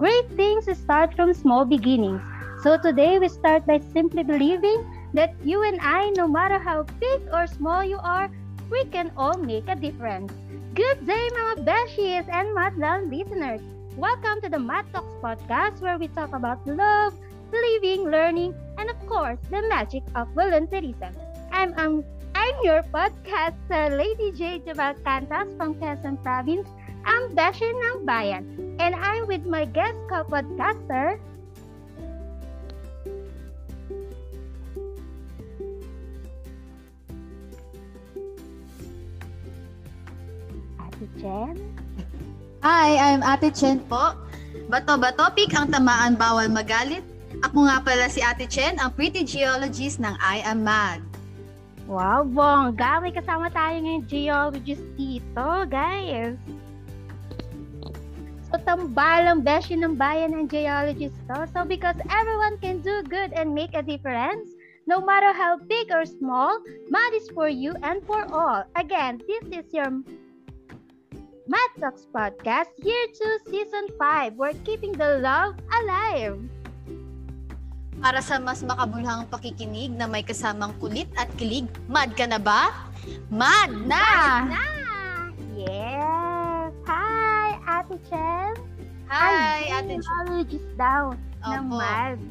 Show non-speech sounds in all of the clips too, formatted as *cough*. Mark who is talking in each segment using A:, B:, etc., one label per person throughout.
A: Great things start from small beginnings. So today we start by simply believing that you and I, no matter how big or small you are, we can all make a difference. Good day mga beshies and Madlan listeners! Welcome to the Mad Talks podcast where we talk about love, living, learning, and of course, the magic of volunteerism. I'm um, I'm your podcaster, Lady J. Jamal Cantas from Quezon Province, ang Beshi ng Bayan. And I'm with my guest co-podcaster, Ate Chen.
B: Hi, I'm Ate Chen po. Bato ba topic ang tamaan bawal magalit? Ako nga pala si Ate Chen, ang pretty geologist ng I Am Mad.
A: Wow, bongga! May kasama tayo ngayon geologist dito, guys. So, tambalang beshi ng bayan ng geologist to. So, because everyone can do good and make a difference, no matter how big or small, Mad is for you and for all. Again, this is your Mad Talks Podcast, Year 2, Season 5. We're keeping the love alive.
B: Para sa mas makabulhang pakikinig na may kasamang kulit at kilig, mad ka na ba? Mad na!
A: Na! Ate Chen.
B: Hi, Ate Chen.
A: Geologist daw ng
B: Opo.
A: MAD.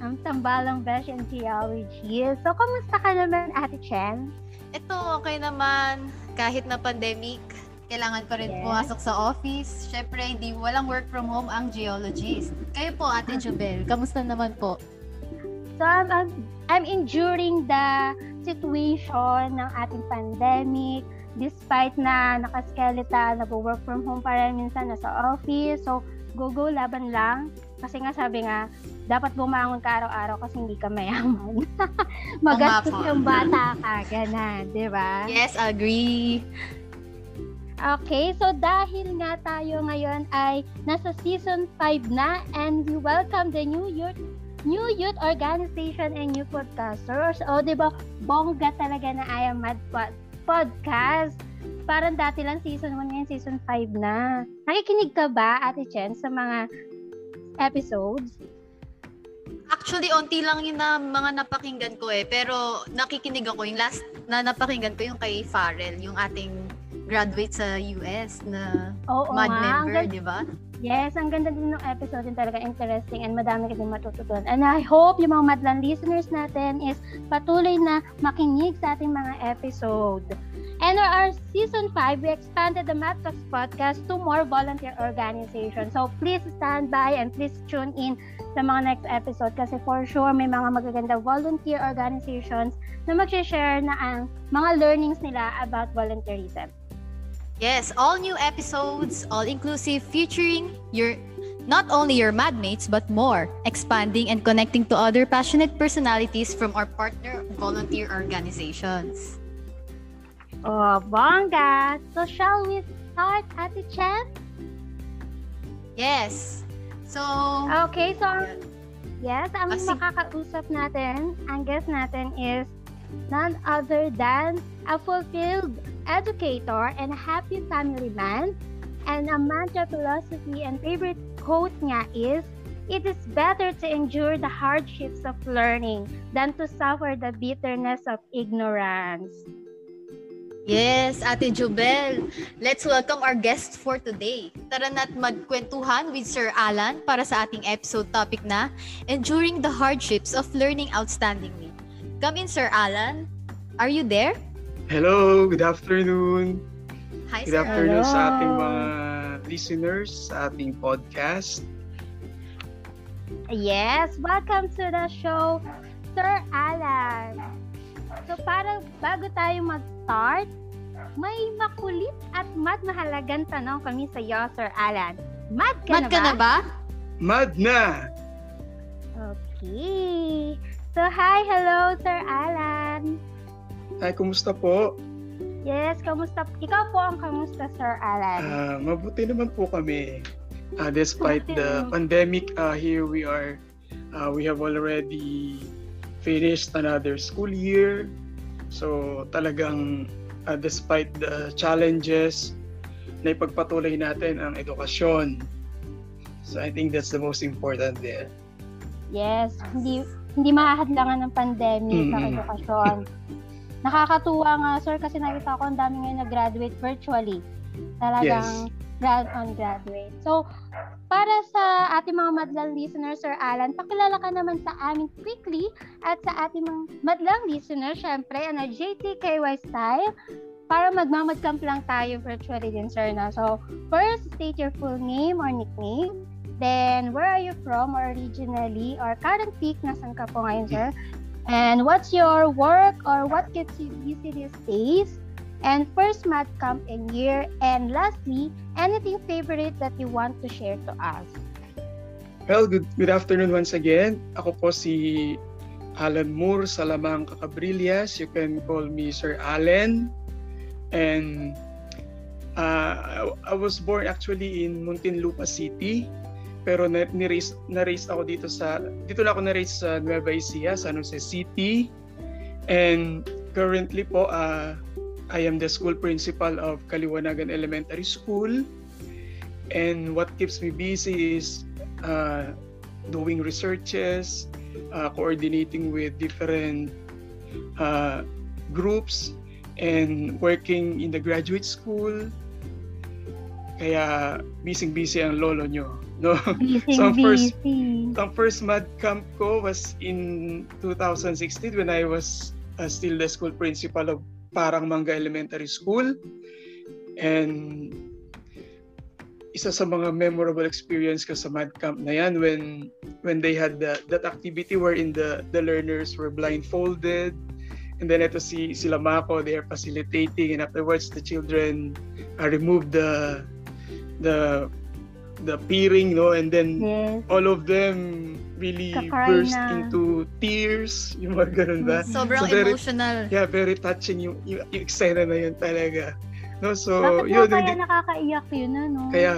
A: Ang tambalang besh and geology. So, kamusta ka naman, Ate Chen?
B: Ito, okay naman. Kahit na pandemic, kailangan pa rin
A: Yes.
B: pumasok sa office. Syempre, hindi walang work from home ang geologist. Kayo po, Ate *laughs* Jubel, kamusta naman po?
A: So, I'm, I'm, I'm enduring the situation ng ating pandemic despite na nakaskeletal, nag-work from home pa rin minsan nasa office. So, go-go, laban lang. Kasi nga sabi nga, dapat bumangon ka araw-araw kasi hindi ka mayaman. *laughs* Magastos yung bata ka, ganan, di ba?
B: Yes, agree.
A: Okay, so dahil nga tayo ngayon ay nasa season 5 na and we welcome the new youth new youth organization and new podcasters. O, di ba, bongga talaga na I Am Mad podcast. Parang dati lang season 1 ngayon, season 5 na. Nakikinig ka ba, Ate Chen, sa mga episodes?
B: Actually, onti lang yun na mga napakinggan ko eh. Pero nakikinig ako. Yung last na napakinggan ko yung kay Farrell, yung ating graduate sa US na MAD
A: nga, ang
B: member, di ba?
A: Yes, ang ganda din ng episode din talaga interesting and madami ka din matututunan. And I hope yung mga madlang listeners natin is patuloy na makinig sa ating mga episode. And our season 5, we expanded the Mad Talks podcast to more volunteer organizations. So please stand by and please tune in sa mga next episode kasi for sure may mga magaganda volunteer organizations na mag-share na ang mga learnings nila about volunteerism.
B: Yes, all new episodes, all inclusive, featuring your not only your madmates but more, expanding and connecting to other passionate personalities from our partner volunteer organizations.
A: Oh, bongga! So shall we start, Ate Chen?
B: Yes. So,
A: Okay, so yes, ang
B: ah, sig-
A: makakausap natin, ang guest natin is none other than a fulfilled educator and happy family man. And a mantra philosophy and favorite quote niya is, It is better to endure the hardships of learning than to suffer the bitterness of ignorance.
B: yes, Ate Jubel, let's welcome our guest for today. Tara na't magkwentuhan with Sir Alan para sa ating episode topic na Enduring the Hardships of Learning Outstandingly. Come in, Sir Alan. Are you there?
C: Hello, good afternoon.
B: Hi,
C: Good
B: Sir.
C: afternoon sa ating
A: Hello.
C: mga listeners sa ating podcast.
A: Yes, welcome to the show, Sir Alan. So para bago tayo mag-start, may makulit at mad mahalagang tanong kami sa iyo, Sir Alan. Mad ka,
B: Mad
A: na,
B: ka
A: ba?
B: na ba?
C: Mad na!
A: Okay. So hi, hello, Sir Alan.
C: Ay, kumusta po?
A: Yes, kamusta? Ikaw po ang kamusta, Sir Alan?
C: Ah, mabuti naman po kami. Ah, despite the pandemic, ah, here we are. Ah, we have already finished another school year. So talagang ah, despite the challenges, na ipagpatuloy natin ang edukasyon. So I think that's the most important there.
A: Yes, hindi hindi mahahadlangan ng pandemic ang
C: Mm-mm.
A: edukasyon. *laughs* Nakakatuwa nga, sir, kasi nakita ko ang dami ngayon nag-graduate virtually. Talagang grad on graduate. So, para sa ating mga madlang listeners, Sir Alan, pakilala ka naman sa amin quickly at sa ating mga madlang listeners, syempre, ano, JTKY style, para magmamadcamp lang tayo virtually din, sir, na. So, first, state your full name or nickname. Then, where are you from or originally or current peak, nasan ka po ngayon, sir? And what's your work or what keeps you busy these days? And first math camp in year. And lastly, anything favorite that you want to share to us.
C: Well, good good afternoon once again. Ako po si Alan Moore Salamang Cacabrillas. You can call me Sir Alan. And uh, I was born actually in Muntinlupa City. Pero na, ni-raise, na-raise ako dito sa, dito na ako na-raise sa Nueva Ecija, San Jose City. And currently po, uh, I am the school principal of Kaliwanagan Elementary School. And what keeps me busy is uh, doing researches, uh, coordinating with different uh, groups, and working in the graduate school. Kaya busy-busy ang lolo nyo. No?
A: Busy,
C: So, first-
A: busy.
C: Ang first mad camp ko was in 2016 when I was uh, still the school principal of Parang Manga Elementary School. And isa sa mga memorable experience ko sa mad camp na yan when when they had the, that activity wherein the the learners were blindfolded and then ito si sila Mako they are facilitating and afterwards the children uh, remove the the the peering no and then
A: Yes.
C: all of them really
A: Kakry
C: burst
A: na.
C: into tears *laughs* yung mga ganun ba
B: Sobrang
C: So, very-
B: emotional.
C: yeah very touching yung, yung, yung eksena na yun talaga no so
A: Bakit
C: yun
A: nga kaya
C: hindi-
A: nakakaiyak yun, ano?
C: kaya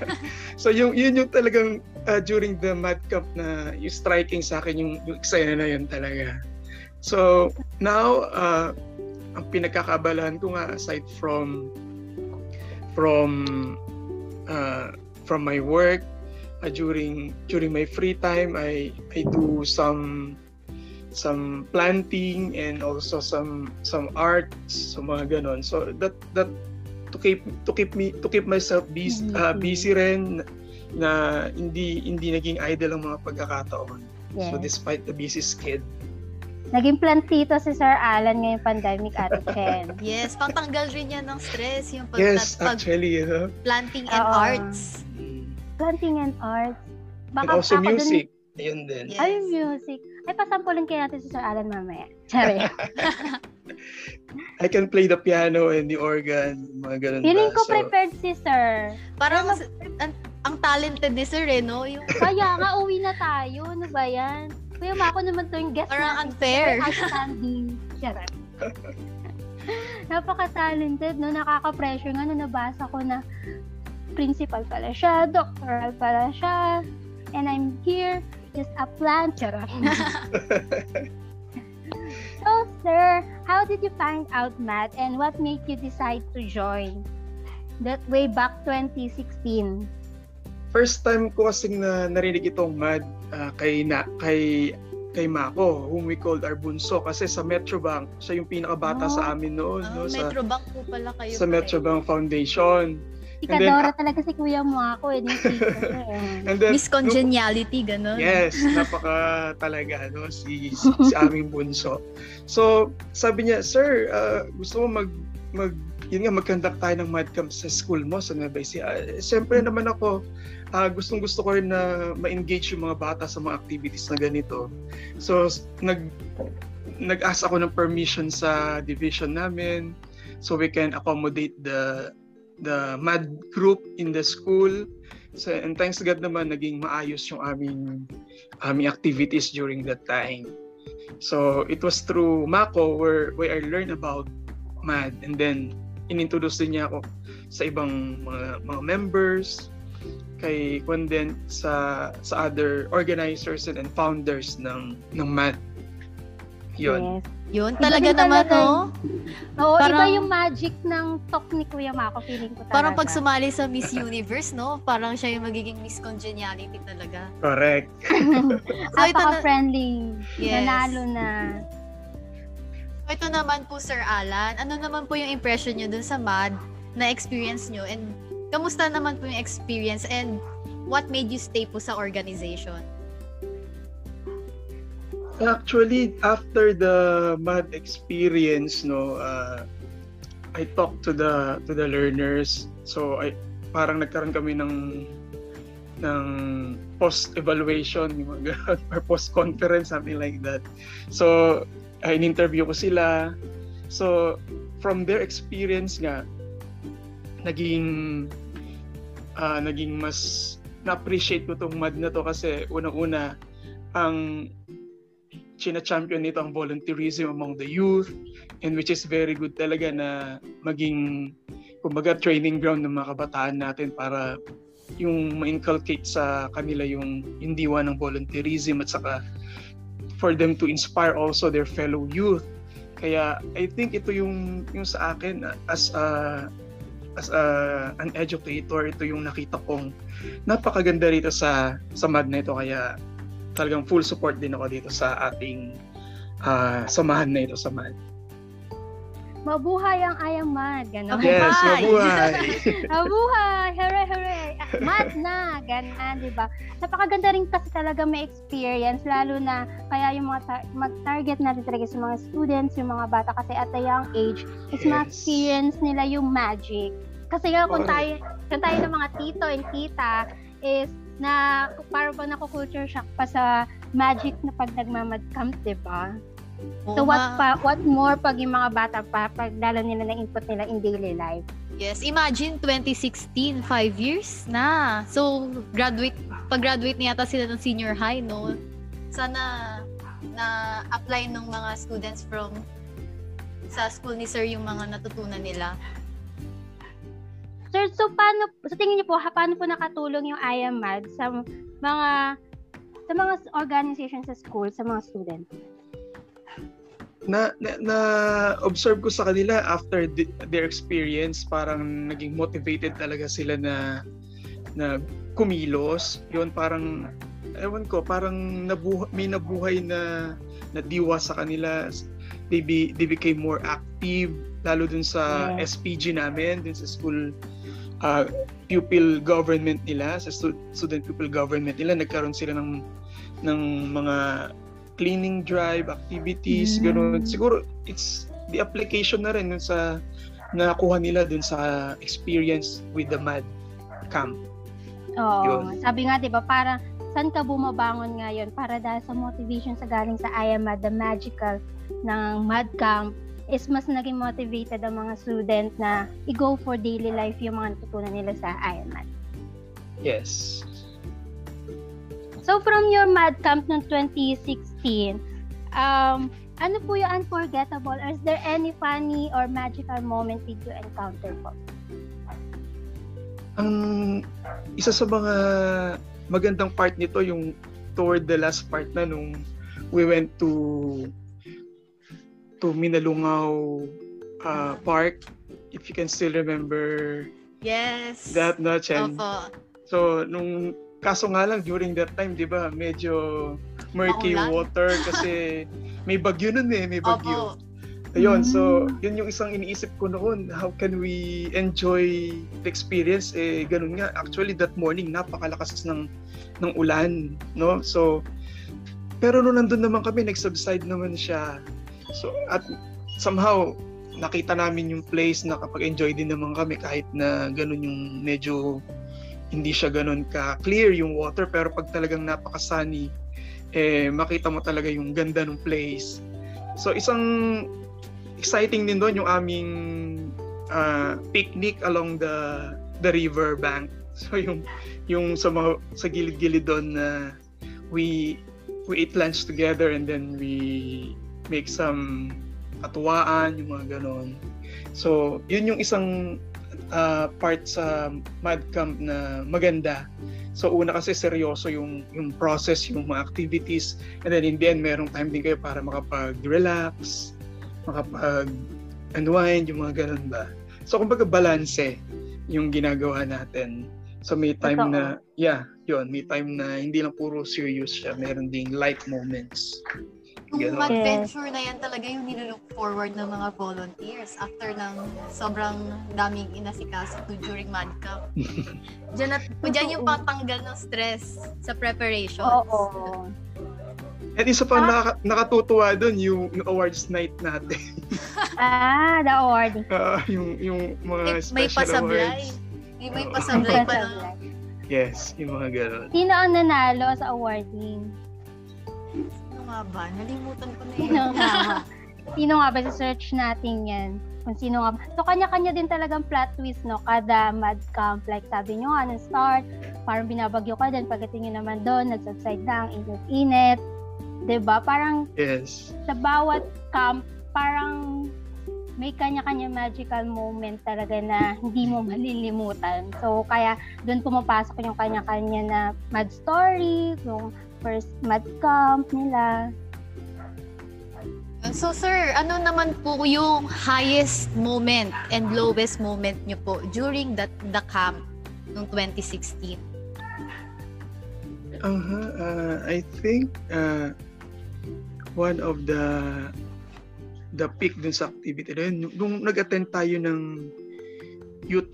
C: *laughs* so yung yun yung talagang uh, during the mad camp na yung striking sa akin yung, yung eksena na yun talaga so now uh, ang pinagkakabalahan ko nga aside from from uh, from my work uh, during during my free time I I do some some planting and also some some arts so mga ganon so that that to keep to keep me to keep myself busy uh,
A: Mhm.
C: busy rin na hindi hindi naging idle ang mga pagkakataon
A: Yes.
C: so despite the busy schedule
A: Naging plantito si Sir Alan ngayong pandemic, Ate Chen. *laughs*
B: Yes, pangtanggal rin yan ng stress, yung pag,
C: yes
B: pag
C: actually you know
B: planting and
A: Oo.
B: arts.
A: Planting and arts.
C: and
A: Baka
C: also
A: ako dun-
C: music ayun din
B: Yes.
A: Ay, music. Ay, pasampulin kaya natin si Sir Alan mamaya. Sorry. *laughs* *laughs*
C: I can play the piano and the organ mga ganun
A: Feeling ko
C: so
A: prepared si Sir.
B: Parang ang, ang talented ni Sir eh, no? Yung
A: Kaya nga, uwi na tayo. Ano ba yan? Kuya Mako naman to yung guest
B: Parang
A: natin.
B: unfair.
A: Outstanding. Charot. *laughs* Napaka-talented, no? Nakaka-pressure nga na nabasa ko na principal pala siya, doctoral pala siya, and I'm here, just a plant. Charot. *laughs* *laughs* so, sir, how did you find out math and what made you decide to join? That way back 2016.
C: first time ko kasing na narinig itong mad ah, kay na kay kay Mako, whom we called our bunso kasi sa Metrobank, siya yung pinakabata
A: Oh.
C: sa amin noon,
B: ah,
C: no, sa
B: Metrobank po pala kayo.
C: sa. Metrobank Foundation.
A: Si
C: And then,
A: talaga si Kuya mo ako, eh. Eh. *laughs*
C: And then
B: Miss Congeniality, gano'n.
C: Yes, napaka *laughs* talaga no si si, si aming bunso. So, sabi niya, "Sir, ah, gusto mo mag mag yun nga mag-conduct tayo ng mad camp sa school mo sa Nueva Ecija." Uh, Siyempre naman ako, ah, gustong gusto ko rin na ma-engage yung mga bata sa mga activities na ganito. So, nag nag-ask ako ng permission sa division namin so we can accommodate the the mad group in the school. So, and thanks God naman, naging maayos yung aming aming activities during that time. So, it was through Mako where, where I learned about MAD and then inintroduce din niya ako sa ibang mga, mga members, kay Kwan din sa sa other organizers and, and founders ng ng MAD. Yun.
A: Yes.
B: Yun,
A: Iba
B: talaga
A: din
B: naman,
A: talaga
B: no?
A: Oo,
B: Parang-
A: iba yung magic ng talk ni Kuya Mako, feeling ko talaga.
B: Parang pag sumali sa Miss Universe, no? Parang siya yung magiging Miss Congeniality talaga.
C: Correct. *laughs*
B: So, *laughs* ito na-
A: Napaka-friendly.
B: Yes.
A: Nanalo na.
B: Ito naman po, Sir Alan. Ano naman po yung impression nyo dun sa MAD na experience nyo? And kamusta naman po yung experience? And what made you stay po sa organization?
C: Actually, after the MAD experience, no, uh, I talked to the to the learners. So I parang nagkaroon kami ng ng post evaluation *laughs* or post conference something like that. So I interview ko sila. So from their experience nga naging ah, naging mas na-appreciate ko tong MAD na to kasi unang-una ang china-champion nito ang volunteerism among the youth and which is very good talaga na maging kumbaga training ground ng mga kabataan natin para yung ma-inculcate sa kanila yung yung diwa ng volunteerism at saka for them to inspire also their fellow youth. Kaya I think ito yung yung sa akin as a as a, an educator ito yung nakita kong napakaganda rito sa sa MAD na ito kaya talagang full support din ako dito sa ating ah, samahan na ito sa MAD.
A: Mabuhay ang ayang mad. Ganon.
B: Okay.
C: Yes,
B: Mabuhay!
C: mabuhay! *laughs*
A: Mabuhay! Hooray, hooray! Mad na! Ganon, di ba? Napakaganda rin kasi talaga may experience, lalo na kaya yung mga tar- mag-target natin talaga sa mga students, yung mga bata kasi at a young age, is
C: Yes.
A: ma-experience nila yung magic. Kasi nga kung tayo, kung tayo ng mga tito and tita, is na parang ba naku-culture shock pa sa magic na pag nagmamad camp, di ba? So what pa, what more pag yung mga bata pa, pag lalo nila na input nila in daily life.
B: Yes, imagine 2016, five years na. So, graduate, pag-graduate na yata sila ng senior high, no? Sana na-apply ng mga students from sa school ni Sir yung mga natutunan nila.
A: Sir, so paano, sa tingin niyo po, ha, paano po nakatulong yung IAMAD sa mga sa mga organization sa school, sa mga students?
C: Na, na, na observe ko sa kanila after the- their experience parang naging motivated talaga sila na na kumilos. Yun parang ewan ko parang nabuhay, may nabuhay na na diwa sa kanila. They, be, they became more active lalo dun sa
A: Yes.
C: SPG namin dun sa school uh, pupil government nila sa stu- student pupil government nila. Nagkaroon sila ng ng mga cleaning drive activities
A: Mm.
C: ganun siguro it's the application na rin sa nakuha nila dun sa experience with the MAD camp
A: Oo.
C: Yun.
A: Sabi nga, di ba, parang saan ka bumabangon ngayon para dahil sa motivation sa galing sa IAMAD, the magical ng MAD camp, is mas naging motivated ang mga student na i-go for daily life yung mga natutunan nila sa IAMAD.
C: yes
A: So from your MAD camp noong 2016, um, ano po yung unforgettable or is there any funny or magical moment did you encounter po?
C: ang isa sa mga magandang part nito yung toward the last part na nung we went to to Minalungaw uh, Park if you can still remember
B: Yes.
C: that no Chen
B: Opo.
C: so nung kaso nga lang during that time 'di ba medyo murky
B: Maulan?
C: water kasi *laughs* may bagyo nun eh may bagyo
B: Opo.
C: Ayun, so
A: Mm.
C: yun yung isang iniisip ko noon, how can we enjoy the experience? Eh, ganun nga, actually that morning, napakalakas ng, ng ulan, no? So, pero nung nandun naman kami, nag-subside naman siya. So, at somehow, nakita namin yung place na kapag enjoy din naman kami kahit na ganun yung medyo hindi siya ganun ka-clear yung water pero pag talagang napaka-sunny eh makita mo talaga yung ganda ng place. So isang exciting din doon yung aming ah, picnic along the the river bank. *laughs* So yung yung sa mga, sa gilid-gilid doon na we we eat lunch together and then we make some katuwaan, yung mga ganon. So, yun yung isang uh, part sa mad camp na maganda. So una kasi seryoso yung yung process, yung mga activities and then in the end merong time din kayo para makapag-relax, makapag unwind, yung mga ganun ba. So kumbaga balance yung ginagawa natin. So may time
A: Totoo.
C: na, yeah, yon may time na hindi lang puro serious siya, meron ding light moments.
B: Yung adventure na yan talaga yung nilook forward ng mga volunteers after ng sobrang daming inasikaso to during Mad Camp. *laughs* Diyan, at, diyan yung patanggal ng stress sa preparation.
A: Oo.
C: At isa pa
A: Ah.
C: nakaka- nakatutuwa doon yung, yung awards night natin. *laughs*
A: Ah, the award. *laughs*
C: Ah, yung yung mga
B: May, may
C: special
B: pasablay.
C: awards.
B: May, may pasablay pa nun.
C: Yes, yung mga ganun.
A: Sino ang nanalo sa awarding?
B: Nga ba? Nalimutan ko na yun. *laughs*
A: Sino nga ba? Sino nga ba? Sa-search natin yan. Kung sino nga ba. So, kanya-kanya din talagang plot twist, no? Kada mad camp. Like, sabi nyo nga, ng start, parang binabagyo ka din. Pagdating nyo naman doon, nag-subside lang, init-init. 'Di ba Parang
C: Yes.
A: sa bawat camp, parang may kanya-kanya magical moment talaga na hindi mo malilimutan. So, kaya doon pumapasok yung kanya-kanya na mad story, yung first mad camp nila.
B: So sir, ano naman po yung highest moment and lowest moment nyo po during that the camp noong 2016?
C: Uh-huh. Uh, I think uh, one of the the peak dun sa activity na yun, nung nag-attend tayo ng youth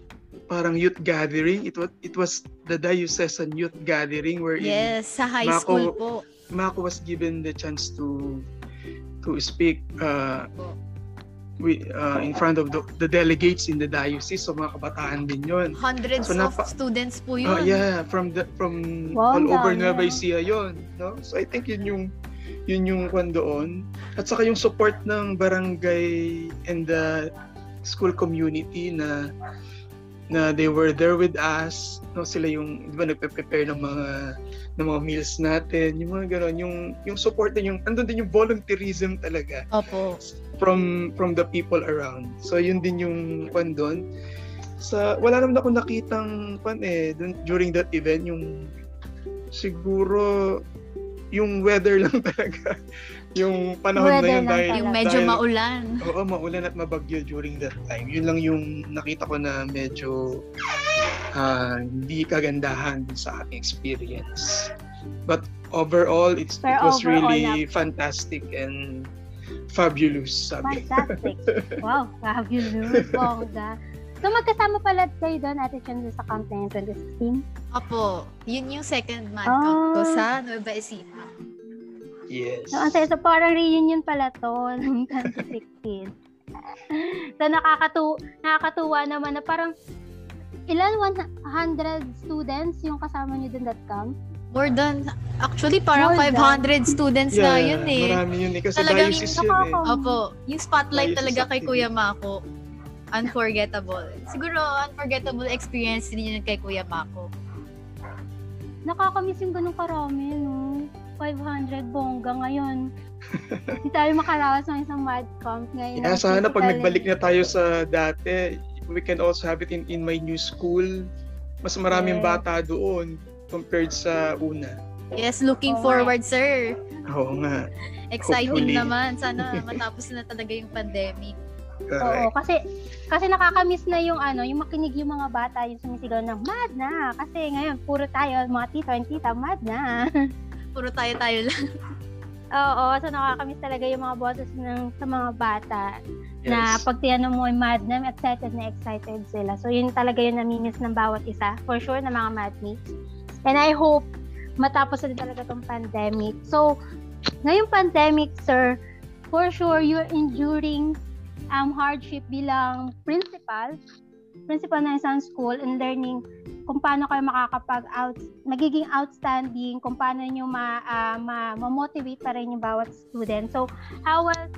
C: parang youth gathering it was it was the diocesan youth gathering where
B: Yes, sa high
C: Mako-
B: school po.
C: Mako was given the chance to to speak uh, we, uh, in front of the, the delegates in the diocese so mga kabataan din yon
B: Hundreds
C: So,
B: of
C: napa-
B: students po
C: Oh
B: yun.
C: yeah, from the from
A: Wow,
C: all over
A: dami.
C: Nueva Ecija 'yon, no? So I think yun yung yun yung kwan doon. At saka yung support ng barangay and the school community na na they were there with us, no? Sila yung di ba nagpe-prepare ng mga ng mga meals natin, yung mga gano'n, yung yung support din yung andun din yung volunteerism talaga
B: Opo.
C: from from the people around. So yun din yung kwan doon. Sa wala naman ako nakitang kwan eh dun, during that event yung siguro yung weather *laughs* lang talaga. Yung panahon
A: Weather
C: na yun dahil
B: Yung medyo
C: dahil-
B: maulan.
C: Oo, maulan at mabagyo during that time. Yun lang yung nakita ko na medyo ah, hindi kagandahan sa aking experience. But overall, it's, it
A: Pero
C: was
A: overall
C: really fantastic and fabulous, sabi.
A: Fantastic. *laughs* wow, fabulous. Bongga. So, magkasama pala kayo doon, Ate Chan, sa camp na yun, 2016?
B: Opo. Yun yung second month
A: Ah.
B: camp ko sa Nueva Ecija.
C: Yes.
A: So, ang saya. So, parang reunion pala to *laughs* ng 2016. *laughs* so, nakakatu nakakatuwa naman na parang ilan 100 students yung kasama niyo dun that camp?
B: More than, actually parang
A: More than.
B: 500 students na yun eh.
C: Marami yun eh. Kasi
B: Talagang
C: diocese yun eh.
B: Opo. Yung spotlight
C: Diocese
B: talaga kay. Kuya Mako. Unforgettable. Siguro, unforgettable experience din yun kay Kuya Mako.
A: Nakakamiss yung ganun karami, no? 500 bongga ngayon. Hindi tayo makarawas ng isang mad camp ngayon.
C: Yeah, sana pag nagbalik na tayo sa dati, we can also have it in, in my new school. Mas maraming
A: Yes.
C: bata doon compared sa una.
B: Yes, looking
A: Oo nga.
B: forward, sir.
C: Oo nga.
B: Exciting
C: Hopefully.
B: naman. Sana matapos na talaga yung pandemic.
A: Oo, kasi kasi nakakamiss na yung ano, yung makinig yung mga bata yung sumisigaw ng mad na. Kasi ngayon puro tayo mga tito and tita mad na. *laughs*
B: Puro tayo-tayo lang. *laughs*
A: Oo, so nakakamiss talaga yung mga boses ng sa mga bata na
C: Yes.
A: pag tinanong mo ay mad na, excited na excited sila. So yun talaga yung namimiss ng bawat isa, for sure na mga madmates. And I hope matapos na din talaga tong pandemic. So, ngayong pandemic, sir, for sure you're enduring um, hardship bilang principal, principal ng isang school and learning kung paano kayo makakapag out magiging outstanding kung paano niyo ma, ah, ma, ma-motivate pa rin yung bawat student. So, how was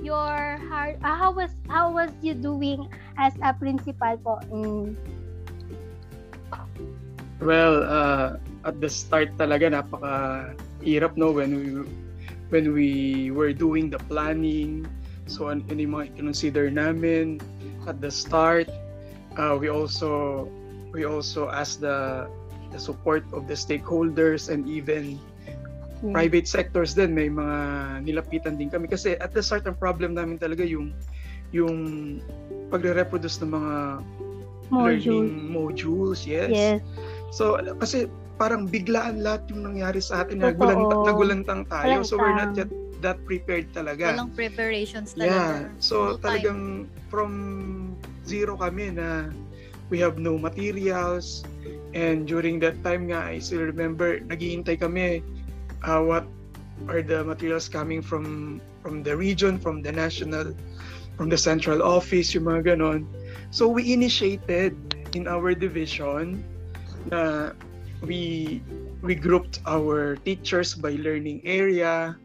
A: your hard ah, how was how was you doing as a principal po? Mm.
C: Well, uh, at the start talaga napaka hirap no when we when we were doing the planning. So ano, ano yung mga consider namin at the start uh, we also we also ask the the support of the stakeholders and even
A: Yeah.
C: private sectors din may mga nilapitan din kami kasi at the start ang problem namin talaga yung yung pagre-reproduce ng mga
A: Module.
C: learning modules yes.
A: Yes.
C: so kasi parang biglaan lahat yung nangyari sa atin nagulantang nagulantang tayo so we're not yet that prepared talaga
B: Walang preparations
C: Yeah.
B: talaga.
C: So
B: No time.
C: talagang from zero kami na we have no materials. And during that time nga I still remember naghihintay kami uh, what are the materials coming from from the region, from the national, from the central office, yung mga ganon. So we initiated in our division na we we grouped our teachers by learning area.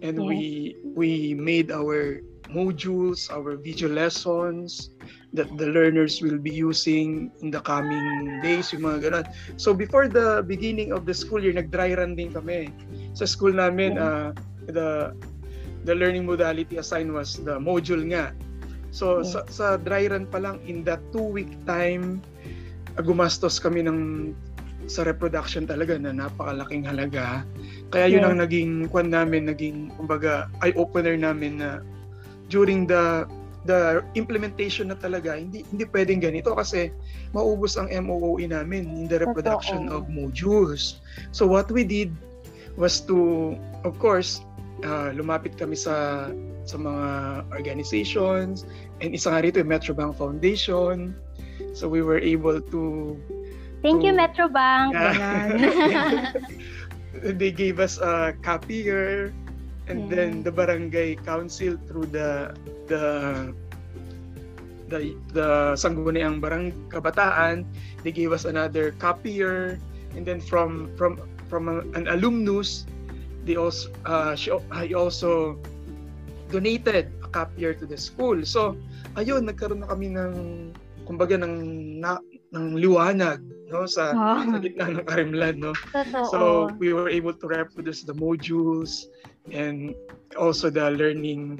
C: And we we made our modules, our video lessons that the learners will be using in the coming days, yung mga ganon. So before the beginning of the school year, nag-dry run din kami. Sa school namin, uh, the the learning modality assigned was the module nga. So sa, sa dry run pa lang, in that two-week time, gumastos kami ng sa reproduction talaga na napakalaking halaga. Kaya yun
A: Yeah.
C: ang naging kwan namin, naging kumbaga eye-opener namin na during the the implementation na talaga hindi hindi pwedeng ganito kasi maubos ang MOOE namin in the reproduction
A: Totoo.
C: of modules. So what we did was to of course uh, lumapit kami sa sa mga organizations and isa nga rito yung Metrobank Foundation. So we were able to
A: Thank you,
C: to-
A: Metrobank.
C: Yeah.
A: Ganon. *laughs*
C: they gave us a copier and
A: Yeah.
C: then the barangay council through the the the the sangguniang barang kabataan they gave us another copier and then from from from an alumnus they also uh, she he also donated a copier to the school so ayun nagkaroon na kami ng kumbaga ng na, ng liwanag no sa
A: Wow.
C: sa gitna ng Karimlan no
A: Totoo.
C: so we were able to reproduce the modules and also the learning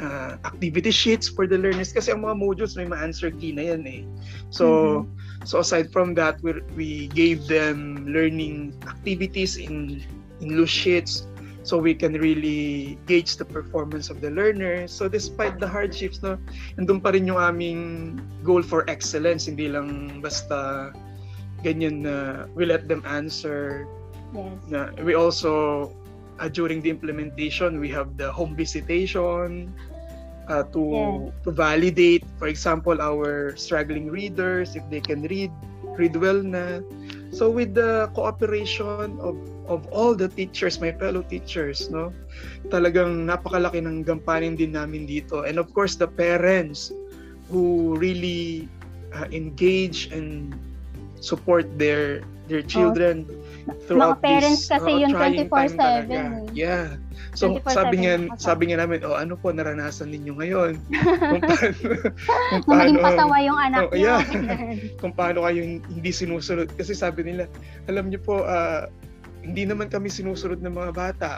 C: uh, activity sheets for the learners kasi ang mga modules may ma-answer key na yan eh. So so aside from that we we gave them learning activities in in loose sheets so we can really gauge the performance of the learners. So despite the hardships no, nandun pa rin yung aming goal for excellence hindi lang basta ganyan na we let them answer
A: yes.
C: na we also uh, during the implementation we have the home visitation uh, to to validate for example our struggling readers if they can read read well na. So with the cooperation of of all the teachers my fellow teachers no talagang napakalaki ng gampanin din namin dito. And of course the parents who really uh, engage and support their their children throughout
A: Mga parents
C: this
A: kasi
C: uh,
A: yun
C: trying
A: 24/7
C: time talaga.
A: eh.
C: Yeah. So
A: 24/7
C: sabi nga
A: nakasama.
C: sabi nga namin, oh ano po naranasan ninyo ngayon? *laughs* kung *laughs* paano kung
A: Na maging
C: paano
A: pasawa yung anak
C: Oh,
A: niyo.
C: yeah. *laughs* kung paano kayo hindi sinusunod kasi sabi nila, alam niyo po ah, hindi naman kami sinusunod ng mga bata.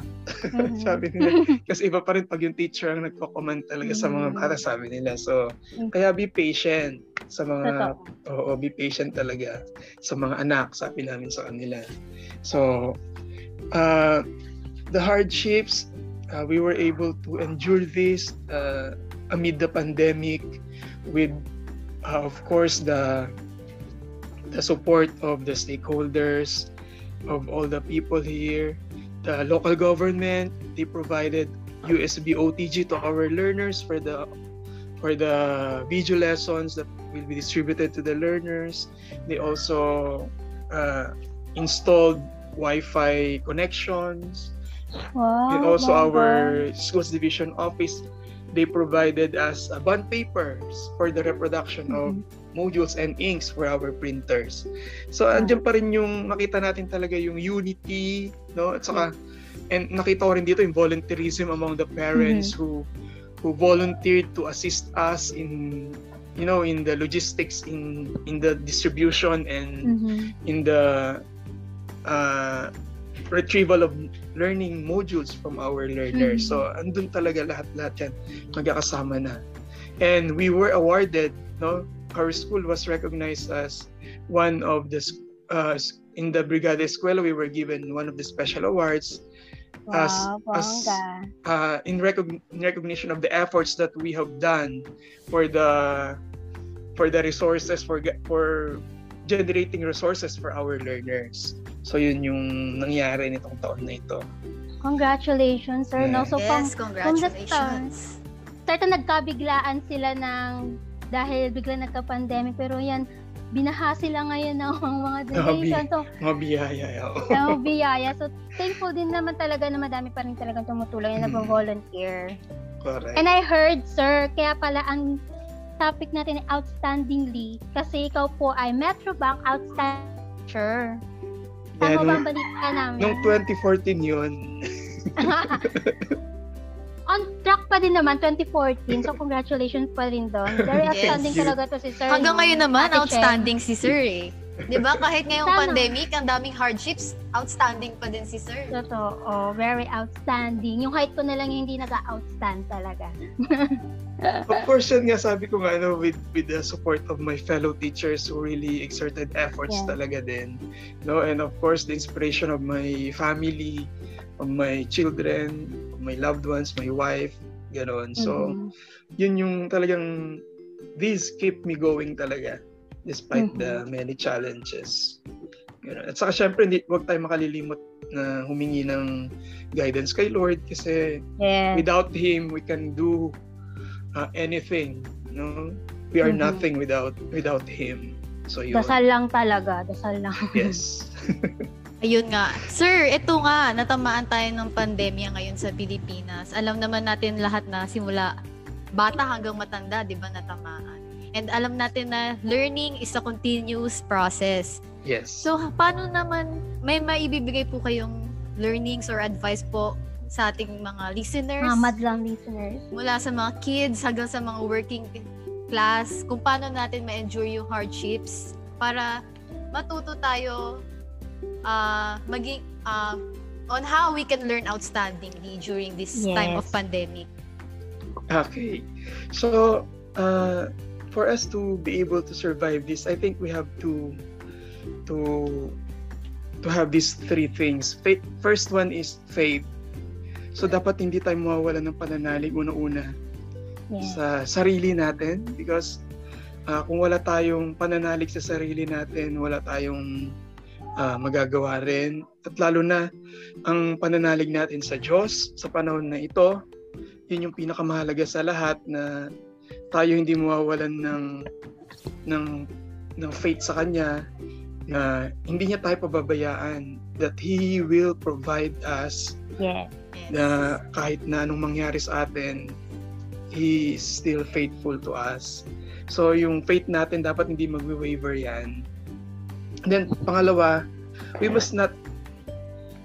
A: Mhm. *laughs*
C: sabi nila kasi iba pa rin pag yung teacher ang nagko-comment talaga sa mga bata sabi nila. So
A: Mm.
C: kaya be patient sa mga. Oo, be patient talaga sa mga anak, sabi namin sa kanila. So, uh, the hardships, uh, we were able to endure this uh, amid the pandemic with, uh, of course, the the support of the stakeholders, of all the people here, the local government. They provided USB OTG to our learners for the for the video lessons that will be distributed to the learners. They also uh, installed Wi-Fi connections.
A: Wow,
C: and also
A: bongga.
C: our schools division office, they provided us uh, bond papers for the reproduction of
A: Mhm.
C: modules and inks for our printers. So andyan pa rin yung makita natin talaga yung unity, no? At saka and nakita ko rin dito yung volunteerism among the parents who who volunteered to assist us in you know in the logistics in in the distribution and
A: Mhm.
C: in the uh, retrieval of learning modules from our learners.
A: Mhm.
C: So andun talaga lahat-lahat yan magkakasama na. And we were awarded no our school was recognized as one of the uh, in the Brigada Escuela, we were given one of the special awards as,
A: Wow,
C: as uh, in, recog- in recognition of the efforts that we have done for the for the resources for for generating resources for our learners. So yun yung nangyari nitong taon na ito.
A: Congratulations, sir. No?
C: Yeah.
A: So, from
B: yes, congratulations.
A: start na nagkabiglaan sila ng dahil bigla nagka-pandemic pero yan binaha sila ngayon ng *laughs* mga donation so
C: Mga biyaya.
A: ng *laughs* biyaya so thankful din naman talaga na madami pa rin talagang tumutulong yung
C: Mm.
A: nag-volunteer
C: Correct.
A: and I heard sir kaya pala ang topic natin ay outstandingly kasi ikaw po ay Metro Bank Outstanding Teacher.
C: Yeah,
A: Tama ba
C: nung,
A: ang balita namin?
C: nung 2014 yun, *laughs*
A: On track pa din naman, 2014. So, congratulations pa rin doon. Very
B: Yes.
A: outstanding talaga to si Sir.
B: Hanggang
A: no?
B: ngayon naman,
A: Ate Chen.
B: outstanding si Sir eh. *laughs* 'Di ba? Kahit ngayong
A: Tama.
B: pandemic, ang daming hardships, outstanding pa din si Sir.
A: Totoo. Very outstanding. Yung height ko na lang yung hindi nag-outstand talaga. *laughs*
C: of course, yun nga sabi ko nga, ano, with, with the support of my fellow teachers who really exerted efforts
A: Yeah.
C: talaga din. No? And of course, the inspiration of my family, of my children, my loved ones, my wife, ganon. So,
A: Mhm.
C: yun yung talagang, these keep me going talaga despite the many challenges. Ganun. At saka syempre, hindi, huwag tayo makalilimot na humingi ng guidance kay Lord kasi
A: yes.
C: without Him, we can do uh, anything. No? We are
A: Mhm.
C: nothing without without Him. So yun.
A: Dasal lang talaga. Dasal lang.
C: Yes. *laughs*
B: Ayun nga. Sir, ito nga, natamaan tayo ng pandemya ngayon sa Pilipinas. Alam naman natin lahat na simula bata hanggang matanda, di ba, natamaan. And alam natin na learning is a continuous process.
C: yes.
B: So, paano naman, may maibibigay po kayong learnings or advice po sa ating mga listeners?
A: Mga madlang listeners.
B: mula sa mga kids hanggang sa mga working class, kung paano natin ma-endure yung hardships para matuto tayo uh, maging uh, on how we can learn outstandingly during this time of
A: Yes.
B: pandemic.
C: Okay. So, uh, for us to be able to survive this, I think we have to to to have these three things. Faith, first one is faith. So dapat hindi tayo mawawala ng pananalig una-una
A: Yes.
C: sa sarili natin because uh, kung wala tayong pananalig sa sarili natin, wala tayong uh, magagawa rin. At lalo na ang pananalig natin sa Diyos sa panahon na ito, yun yung pinakamahalaga sa lahat na tayo hindi mawawalan ng ng ng faith sa kanya na hindi niya tayo pababayaan that he will provide us
A: Yes.
C: Na kahit na anong mangyari sa atin he is still faithful to us so yung faith natin dapat hindi magwi-waver yan then pangalawa we must not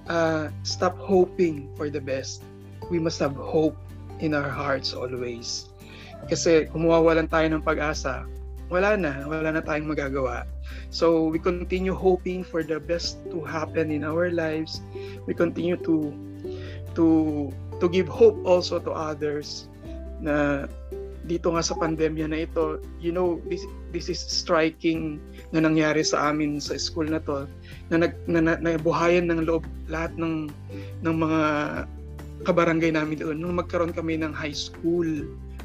C: uh, stop hoping for the best. We must have hope in our hearts always. Kasi kung mawawalan tayo ng pag-asa wala na wala na tayong magagawa. So we continue hoping for the best to happen in our lives. We continue to to to give hope also to others na dito nga sa pandemya na ito you know this this is striking na nangyari sa amin sa school na to na nag na, na, nabuhayan ng loob lahat ng ng mga kabarangay namin doon nung magkaroon kami ng high school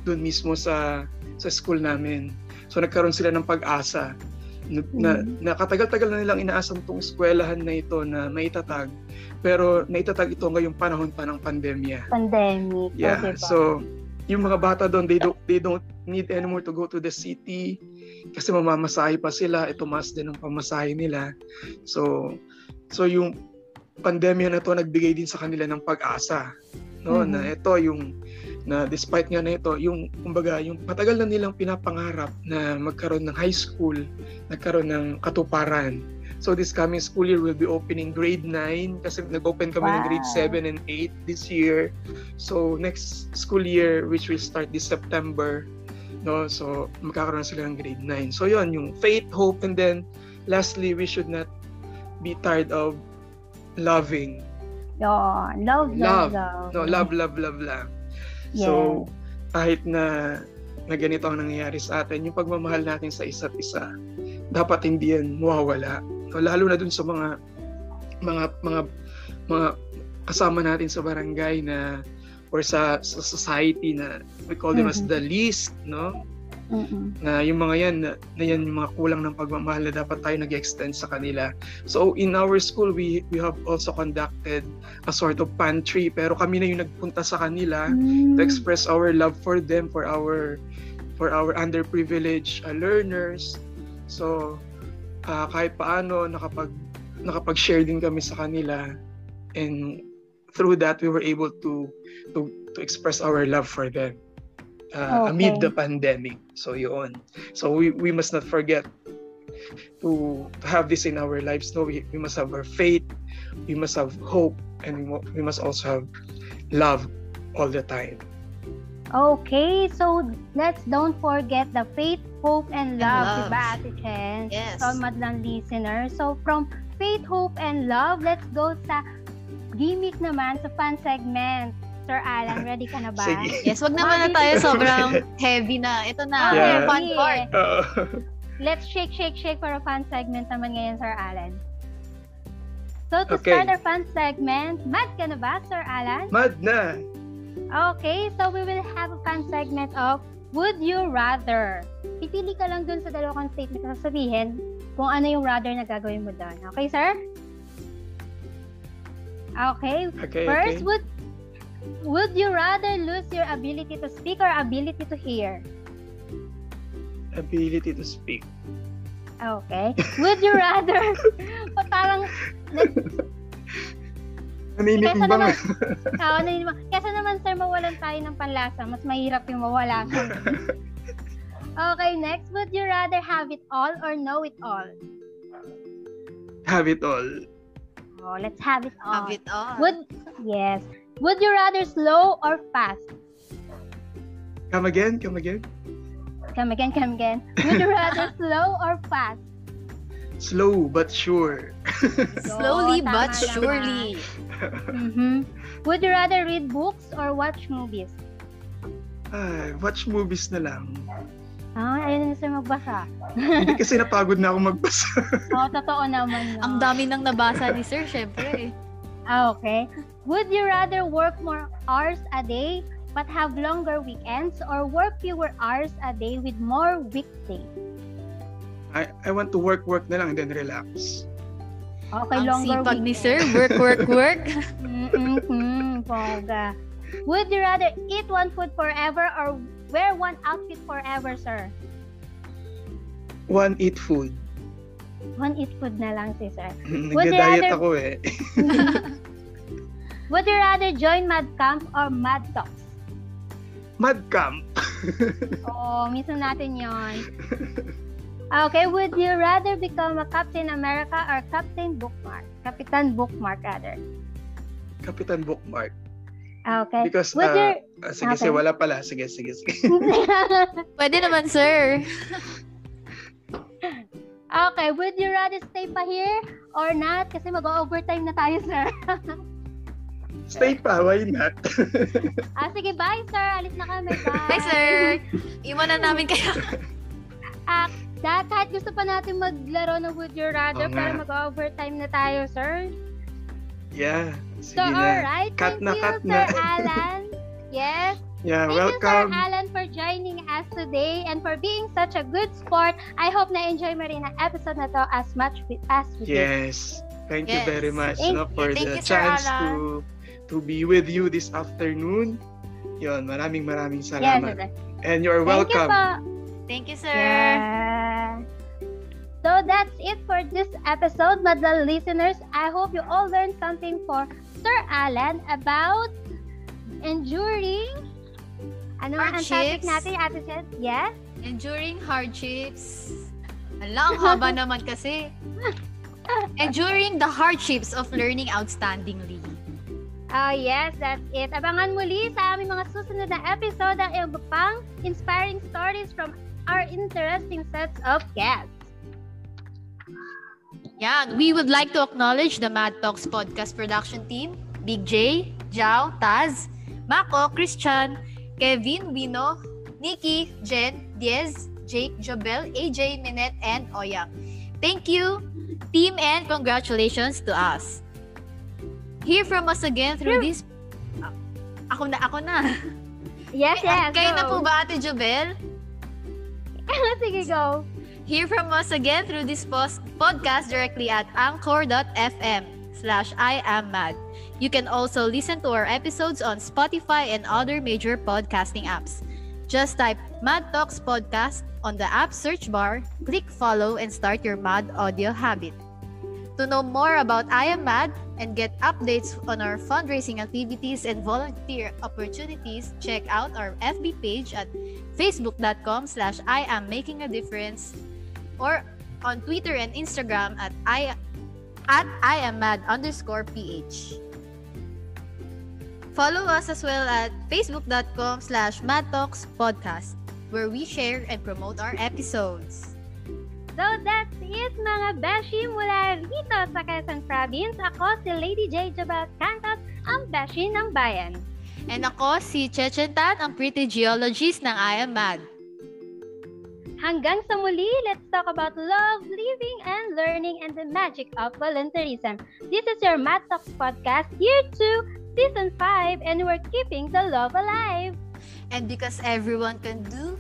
C: doon mismo sa sa school namin so nagkaroon sila ng pag-asa na, na, na katagal-tagal na nilang inaasam tong eskwelahan na ito na maitatag pero naitatag ito ngayong panahon pa ng pandemya
A: Pandemic.
C: Yeah.
A: O, diba?
C: So, yung mga bata doon, they don't, they don't need anymore to go to the city kasi mamamasahe pa sila. Ito mas din ang pamasahe nila. So, so yung pandemya na to nagbigay din sa kanila ng pag-asa. No,
A: Mhm.
C: na ito yung na despite nga na ito, yung kumbaga, yung matagal na nilang pinapangarap na magkaroon ng high school, nagkaroon ng katuparan. So this coming school year will be opening grade 9 kasi nag-open kami ng grade
A: Wow.
C: 7 and 8 this year. So next school year which will start this September, no? So magkakaroon sila ng grade 9. So yon yung faith, hope and then lastly we should not be tired of loving.
A: Yun. Love, love,
C: Love.
A: love.
C: No, love, love, love lang.
A: Yes.
C: So kahit na na ganito ang nangyayari sa atin, yung pagmamahal natin sa isa't isa, dapat hindi yan mawawala. Lalo na dun sa mga mga mga mga kasama natin sa barangay na or sa, sa society na we call them mm-hmm. as the least, no?
A: Mm-mm.
C: na yung mga yan na, na yan yung mga kulang ng pagmamahal na dapat tayo nag-extend sa kanila. So in our school we we have also conducted a sort of pantry pero kami na yung nagpunta sa kanila
A: Mm.
C: to express our love for them for our for our underprivileged uh, learners. So uh, kahit paano nakapag nakapag-share din kami sa kanila and through that we were able to to to express our love for them uh, amid the pandemic. So yun. So we we must not forget to, to have this in our lives. No, we, we must have our faith, we must have hope, and we, we must also have love all the time.
A: Okay, so let's don't forget the faith, hope, and
B: And
A: love,
B: love.
A: diba, Ate Chen?
B: Yes.
A: So, madlang listener. So, from faith, hope, and love, let's go sa gimmick naman sa fun segment. Sir Alan, ready ka na ba?
C: Sige.
B: Yes, wag naman na tayo sobrang *laughs* heavy na. Ito na,
A: Oh,
C: Yeah.
B: fun part.
C: Uh,
A: Let's shake, shake, shake for a fun segment naman ngayon, Sir Alan. So, to
C: Okay.
A: start our fun segment, mad ka na ba, Sir Alan?
C: mad na.
A: Okay, so we will have a fun segment of Would You Rather? Pipili ka lang dun sa dalawang statement na sasabihin kung ano yung rather na gagawin mo doon. Okay, sir? Okay.
C: Okay,
A: First,
C: okay.
A: would would you rather lose your ability to speak or ability to hear?
C: Ability to speak.
A: Okay. Would you rather *laughs* o parang
C: Naninimbang.
A: naman- Oo, ano yun naman. Kesa naman, sir, mawalan tayo ng panlasa. Mas mahirap yung mawala ka. *laughs* okay, next. Would you rather have it all or know it all?
C: have it all.
A: Oh, let's have it all.
B: Have it all.
A: Would yes. Would you rather slow or fast?
C: Come again, come again.
A: Come again, come again. Would you rather *laughs* slow or fast?
C: Slow but sure. *laughs*
B: Slowly
A: Oo,
B: but
A: tama
B: surely.
A: Mm-hmm. Would you rather read books or watch movies?
C: Ay, watch movies na lang.
A: Ah, ayun na sir magbasa.
C: Hindi kasi napagod na ako magbasa. *laughs*
A: Oo, totoo naman yun.
B: Ang dami nang nabasa ni Sir, syempre.
A: Ah, okay. Would you rather work more hours a day but have longer weekends or work fewer hours a day with more weekdays?
C: I, I want to work, work na lang and then relax.
A: Okay,
B: Ang
A: longer
B: sipag ni
A: weekends.
B: Sir, work, work, work. *laughs* *laughs*
A: Mm-mm-mm, Poga. Would you rather eat one food forever or wear one outfit forever, sir?
C: One, eat food.
A: One eat food na lang si sir. *laughs* Would you
C: Nagda-diet
A: rather-
C: ako eh. *laughs*
A: Would you rather join Mad Camp or Mad Talks?
C: Mad camp. *laughs*
A: Oo, minsan natin yon. Okay, would you rather become a Captain America or Captain Bookmark? Kapitan Bookmark, rather.
C: Kapitan Bookmark.
A: Okay.
C: Because,
A: Would
C: uh,
A: you...
C: ah, sige,
A: Okay.
C: sige, wala pala. Sige, sige, sige. *laughs*
B: Pwede naman, Sir.
A: okay, would you rather stay pa here or not? Kasi mag-overtime na tayo, sir. *laughs*
C: Stay pa, why not? *laughs*
A: ah, sige, bye, sir. Alis na kami. Bye.
B: Bye, Sir. Iwan na namin kayo.
A: Ah, da- kahit gusto pa natin maglaro ng Would You Rather,
C: nga.
A: pero mag-overtime na tayo, sir.
C: yeah,
A: So,
C: sige na.
A: alright.
C: Cut
A: Thank
C: na,
A: you,
C: cut
A: Sir
C: na. *laughs*
A: Alan. Yes.
C: Yeah,
A: Thank you, Sir
C: welcome.
A: Alan, for joining us today and for being such a good sport. I hope na-enjoy mo rin ang episode na to as much with, as we did.
C: Yes. Thank you
B: Yes.
C: very much
A: Thank
C: no, for
B: Thank
C: the
B: you, Sir
C: chance
B: Alan.
C: to to be with you this afternoon. Yon, maraming maraming
A: Yes,
C: salamat.
A: sir.
C: And you're
A: Thank you
C: welcome.
A: po.
B: Thank you, Sir.
A: Yeah. So that's it for this episode, madal listeners. I hope you all learned something for Sir Alan about enduring ano ang topic natin, Ate Chen? Yes?
B: Enduring hardships. Ala, ang haba *laughs* naman kasi. Enduring the hardships of learning outstandingly.
A: Oh, yes, that's it. Abangan muli sa aming mga susunod na episode ang iba pang inspiring stories from our interesting sets of guests.
B: Yeah, we would like to acknowledge the Mad Talks podcast production team, Big J, Jao, Taz, Mako, Christian, Kevin, Wino, Nikki, Jen, Diez, Jake, Jobel, AJ, Minette, and Oya. Thank you, team, and congratulations to us. Hear from us again through this... Ah, ako na, ako na.
A: Yes, yes.
B: Kayo na po
A: go.
B: ba, Ate Jobel? *laughs*
A: Sige, go.
B: Hear from us again through this post- podcast directly at anchor.fm slash I am mad. You can also listen to our episodes on Spotify and other major podcasting apps. Just type Mad Talks Podcast on the app search bar, click follow, and start your mad audio habit. To know more about I Am Mad and get updates on our fundraising activities and volunteer opportunities, check out our FB page at facebook.com slash I am making a difference or on Twitter and Instagram at I at I am mad underscore ph. Follow us as well at facebook.com slash madtalkspodcast where we share and promote our episodes.
A: So that's it mga Beshi mula rito sa Quezon Province. Ako si Lady J. Jabal Cantos, ang Beshi ng Bayan.
B: And ako si Chechen Tan, ang pretty geologist ng I Am Mad.
A: Hanggang sa muli, let's talk about love, living, and learning and the magic of volunteerism. This is your Math Talks podcast, year 2, season 5, and we're keeping the love alive.
B: And because everyone can do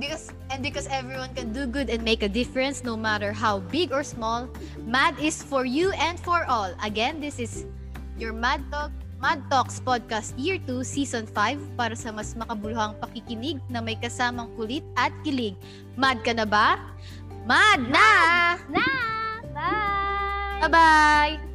B: because and because everyone can do good and make a difference no matter how big or small, Mad is for you and for all. Again, this is your Mad Talk Mad Talks Podcast Year 2, Season 5 para sa mas makabuluhang pakikinig na may kasamang kulit at kilig. Mad ka na ba? Mad na!
A: Na! Bye!
B: Bye-bye!